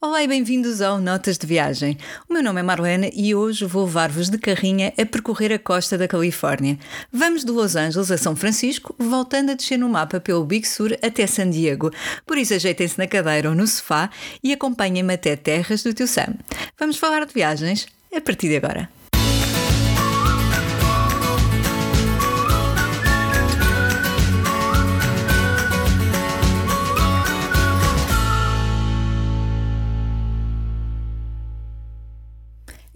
Olá e bem-vindos ao Notas de Viagem. O meu nome é Marlena e hoje vou levar-vos de carrinha a percorrer a costa da Califórnia. Vamos de Los Angeles a São Francisco, voltando a descer no mapa pelo Big Sur até San Diego. Por isso ajeitem-se na cadeira ou no sofá e acompanhem-me até terras do tio Sam. Vamos falar de viagens a partir de agora.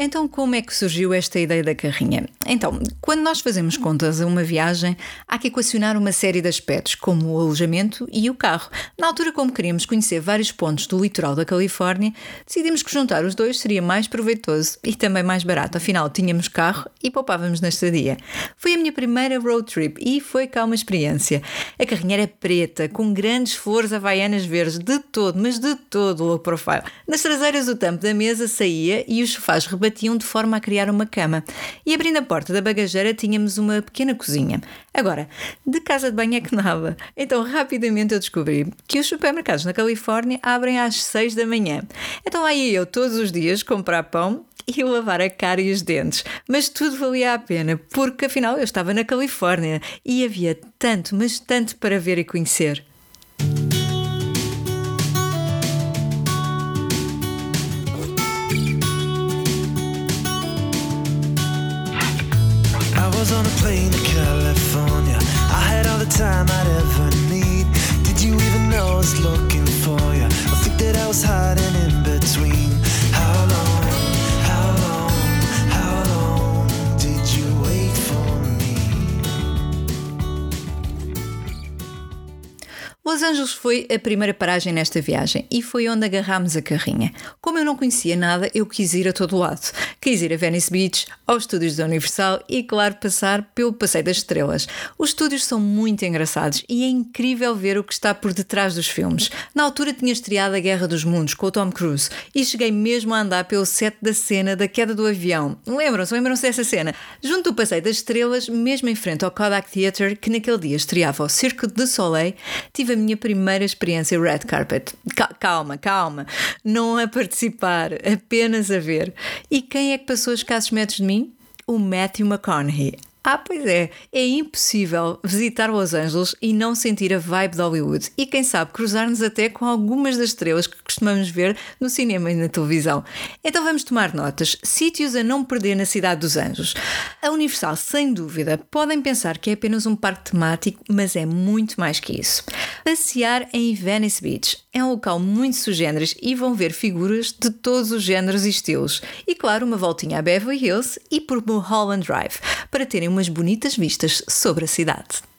Então, como é que surgiu esta ideia da carrinha? Então, quando nós fazemos contas a uma viagem, há que equacionar uma série de aspectos, como o alojamento e o carro. Na altura, como queríamos conhecer vários pontos do litoral da Califórnia, decidimos que juntar os dois seria mais proveitoso e também mais barato. Afinal, tínhamos carro e poupávamos na estadia. Foi a minha primeira road trip e foi cá uma experiência. A carrinha era preta, com grandes flores havaianas verdes, de todo, mas de todo o profile. Nas traseiras, o tampo da mesa saía e os sofás rebatiam batiam de forma a criar uma cama. E abrindo a porta da bagageira tínhamos uma pequena cozinha. Agora, de casa de banho é que nada. Então rapidamente eu descobri que os supermercados na Califórnia abrem às 6 da manhã. Então ia eu todos os dias comprar pão e lavar a cara e os dentes. Mas tudo valia a pena, porque afinal eu estava na Califórnia e havia tanto, mas tanto para ver e conhecer. time I Los Angeles foi a primeira paragem nesta viagem e foi onde agarrámos a carrinha. Como eu não conhecia nada, eu quis ir a todo lado. Quis ir a Venice Beach, aos estúdios da Universal e, claro, passar pelo Passeio das Estrelas. Os estúdios são muito engraçados e é incrível ver o que está por detrás dos filmes. Na altura tinha estreado A Guerra dos Mundos com o Tom Cruise e cheguei mesmo a andar pelo set da cena da queda do avião. Lembram-se? Lembram-se dessa cena? Junto do Passeio das Estrelas, mesmo em frente ao Kodak Theatre, que naquele dia estreava o Circo de Soleil, tive a minha primeira experiência red carpet. Calma, calma. Não a participar, apenas a ver. E quem é que passou escassos metros de mim? O Matthew McConaughey. Ah, pois é, é impossível visitar Los Angeles e não sentir a vibe de Hollywood e, quem sabe, cruzar-nos até com algumas das estrelas que costumamos ver no cinema e na televisão. Então vamos tomar notas. Sítios a não perder na Cidade dos Anjos. A Universal, sem dúvida, podem pensar que é apenas um parque temático, mas é muito mais que isso. Passear em Venice Beach é um local muito sugêneres e vão ver figuras de todos os géneros e estilos. E, claro, uma voltinha a Beverly Hills e por Mulholland Drive, para terem umas bonitas vistas sobre a cidade.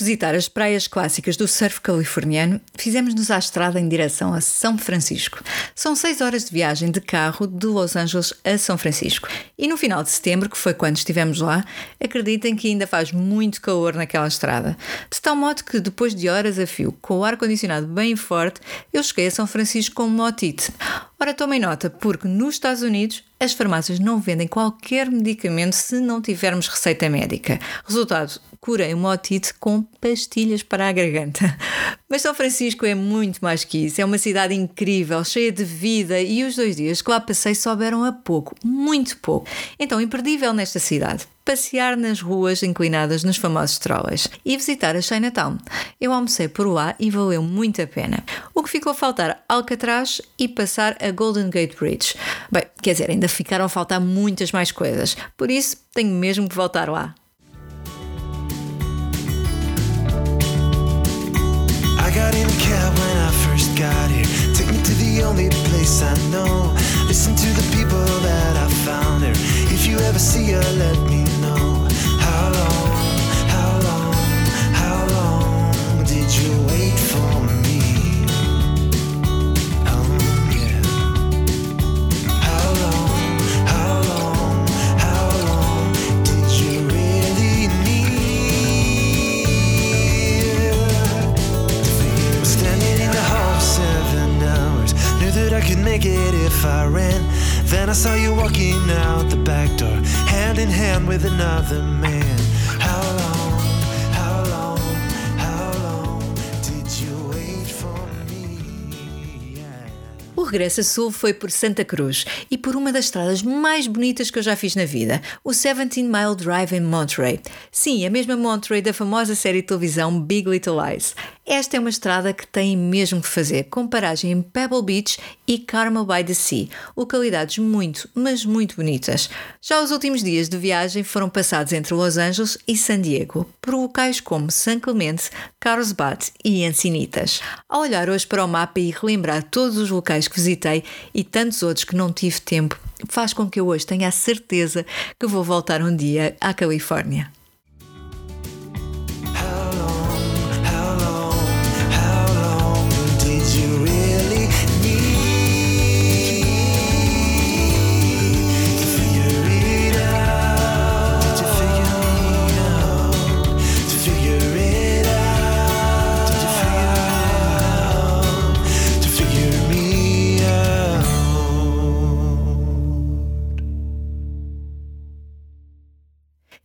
Visitar as praias clássicas do surf californiano, fizemos-nos à estrada em direção a São Francisco. São seis horas de viagem de carro de Los Angeles a São Francisco. E no final de setembro, que foi quando estivemos lá, acreditem que ainda faz muito calor naquela estrada. De tal modo que, depois de horas a fio, com o ar-condicionado bem forte, eu cheguei a São Francisco com uma otite. Ora, tomem nota, porque nos Estados Unidos as farmácias não vendem qualquer medicamento se não tivermos receita médica. Resultado, curei uma otite com pastilhas para a garganta. Mas São Francisco é muito mais que isso. É uma cidade incrível, cheia de vida e os dois dias que lá passei souberam a pouco, muito pouco. Então, imperdível nesta cidade passear nas ruas inclinadas nos famosos trolleys e visitar a Chinatown. Eu almocei por lá e valeu muito a pena. O que ficou a faltar Alcatraz e passar a Golden Gate Bridge. Bem, quer dizer, ainda ficaram a faltar muitas mais coisas, por isso tenho mesmo que voltar lá. I got in a cab when I first got here. Me to the only place I know. Listen to the people that I could make it if I ran. Then I saw you walking out the back door, hand in hand with another man. O regresso a sul foi por Santa Cruz e por uma das estradas mais bonitas que eu já fiz na vida, o 17 Mile Drive em Monterey. Sim, a mesma Monterey da famosa série de televisão Big Little Lies. Esta é uma estrada que tem mesmo que fazer, com paragem em Pebble Beach e Carmel by the Sea, localidades muito, mas muito bonitas. Já os últimos dias de viagem foram passados entre Los Angeles e San Diego, por locais como San Clemente, Carlsbad e Encinitas. Ao olhar hoje para o mapa e relembrar todos os locais que visitei e tantos outros que não tive tempo, faz com que eu hoje tenha a certeza que vou voltar um dia à Califórnia.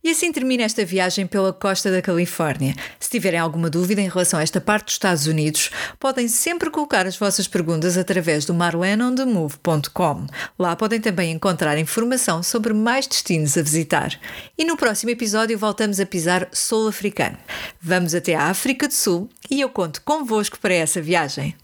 E assim termina esta viagem pela costa da Califórnia. Se tiverem alguma dúvida em relação a esta parte dos Estados Unidos, podem sempre colocar as vossas perguntas através do marlenonthemove.com. Lá podem também encontrar informação sobre mais destinos a visitar. E no próximo episódio voltamos a pisar sul africano. Vamos até a África do Sul e eu conto convosco para essa viagem.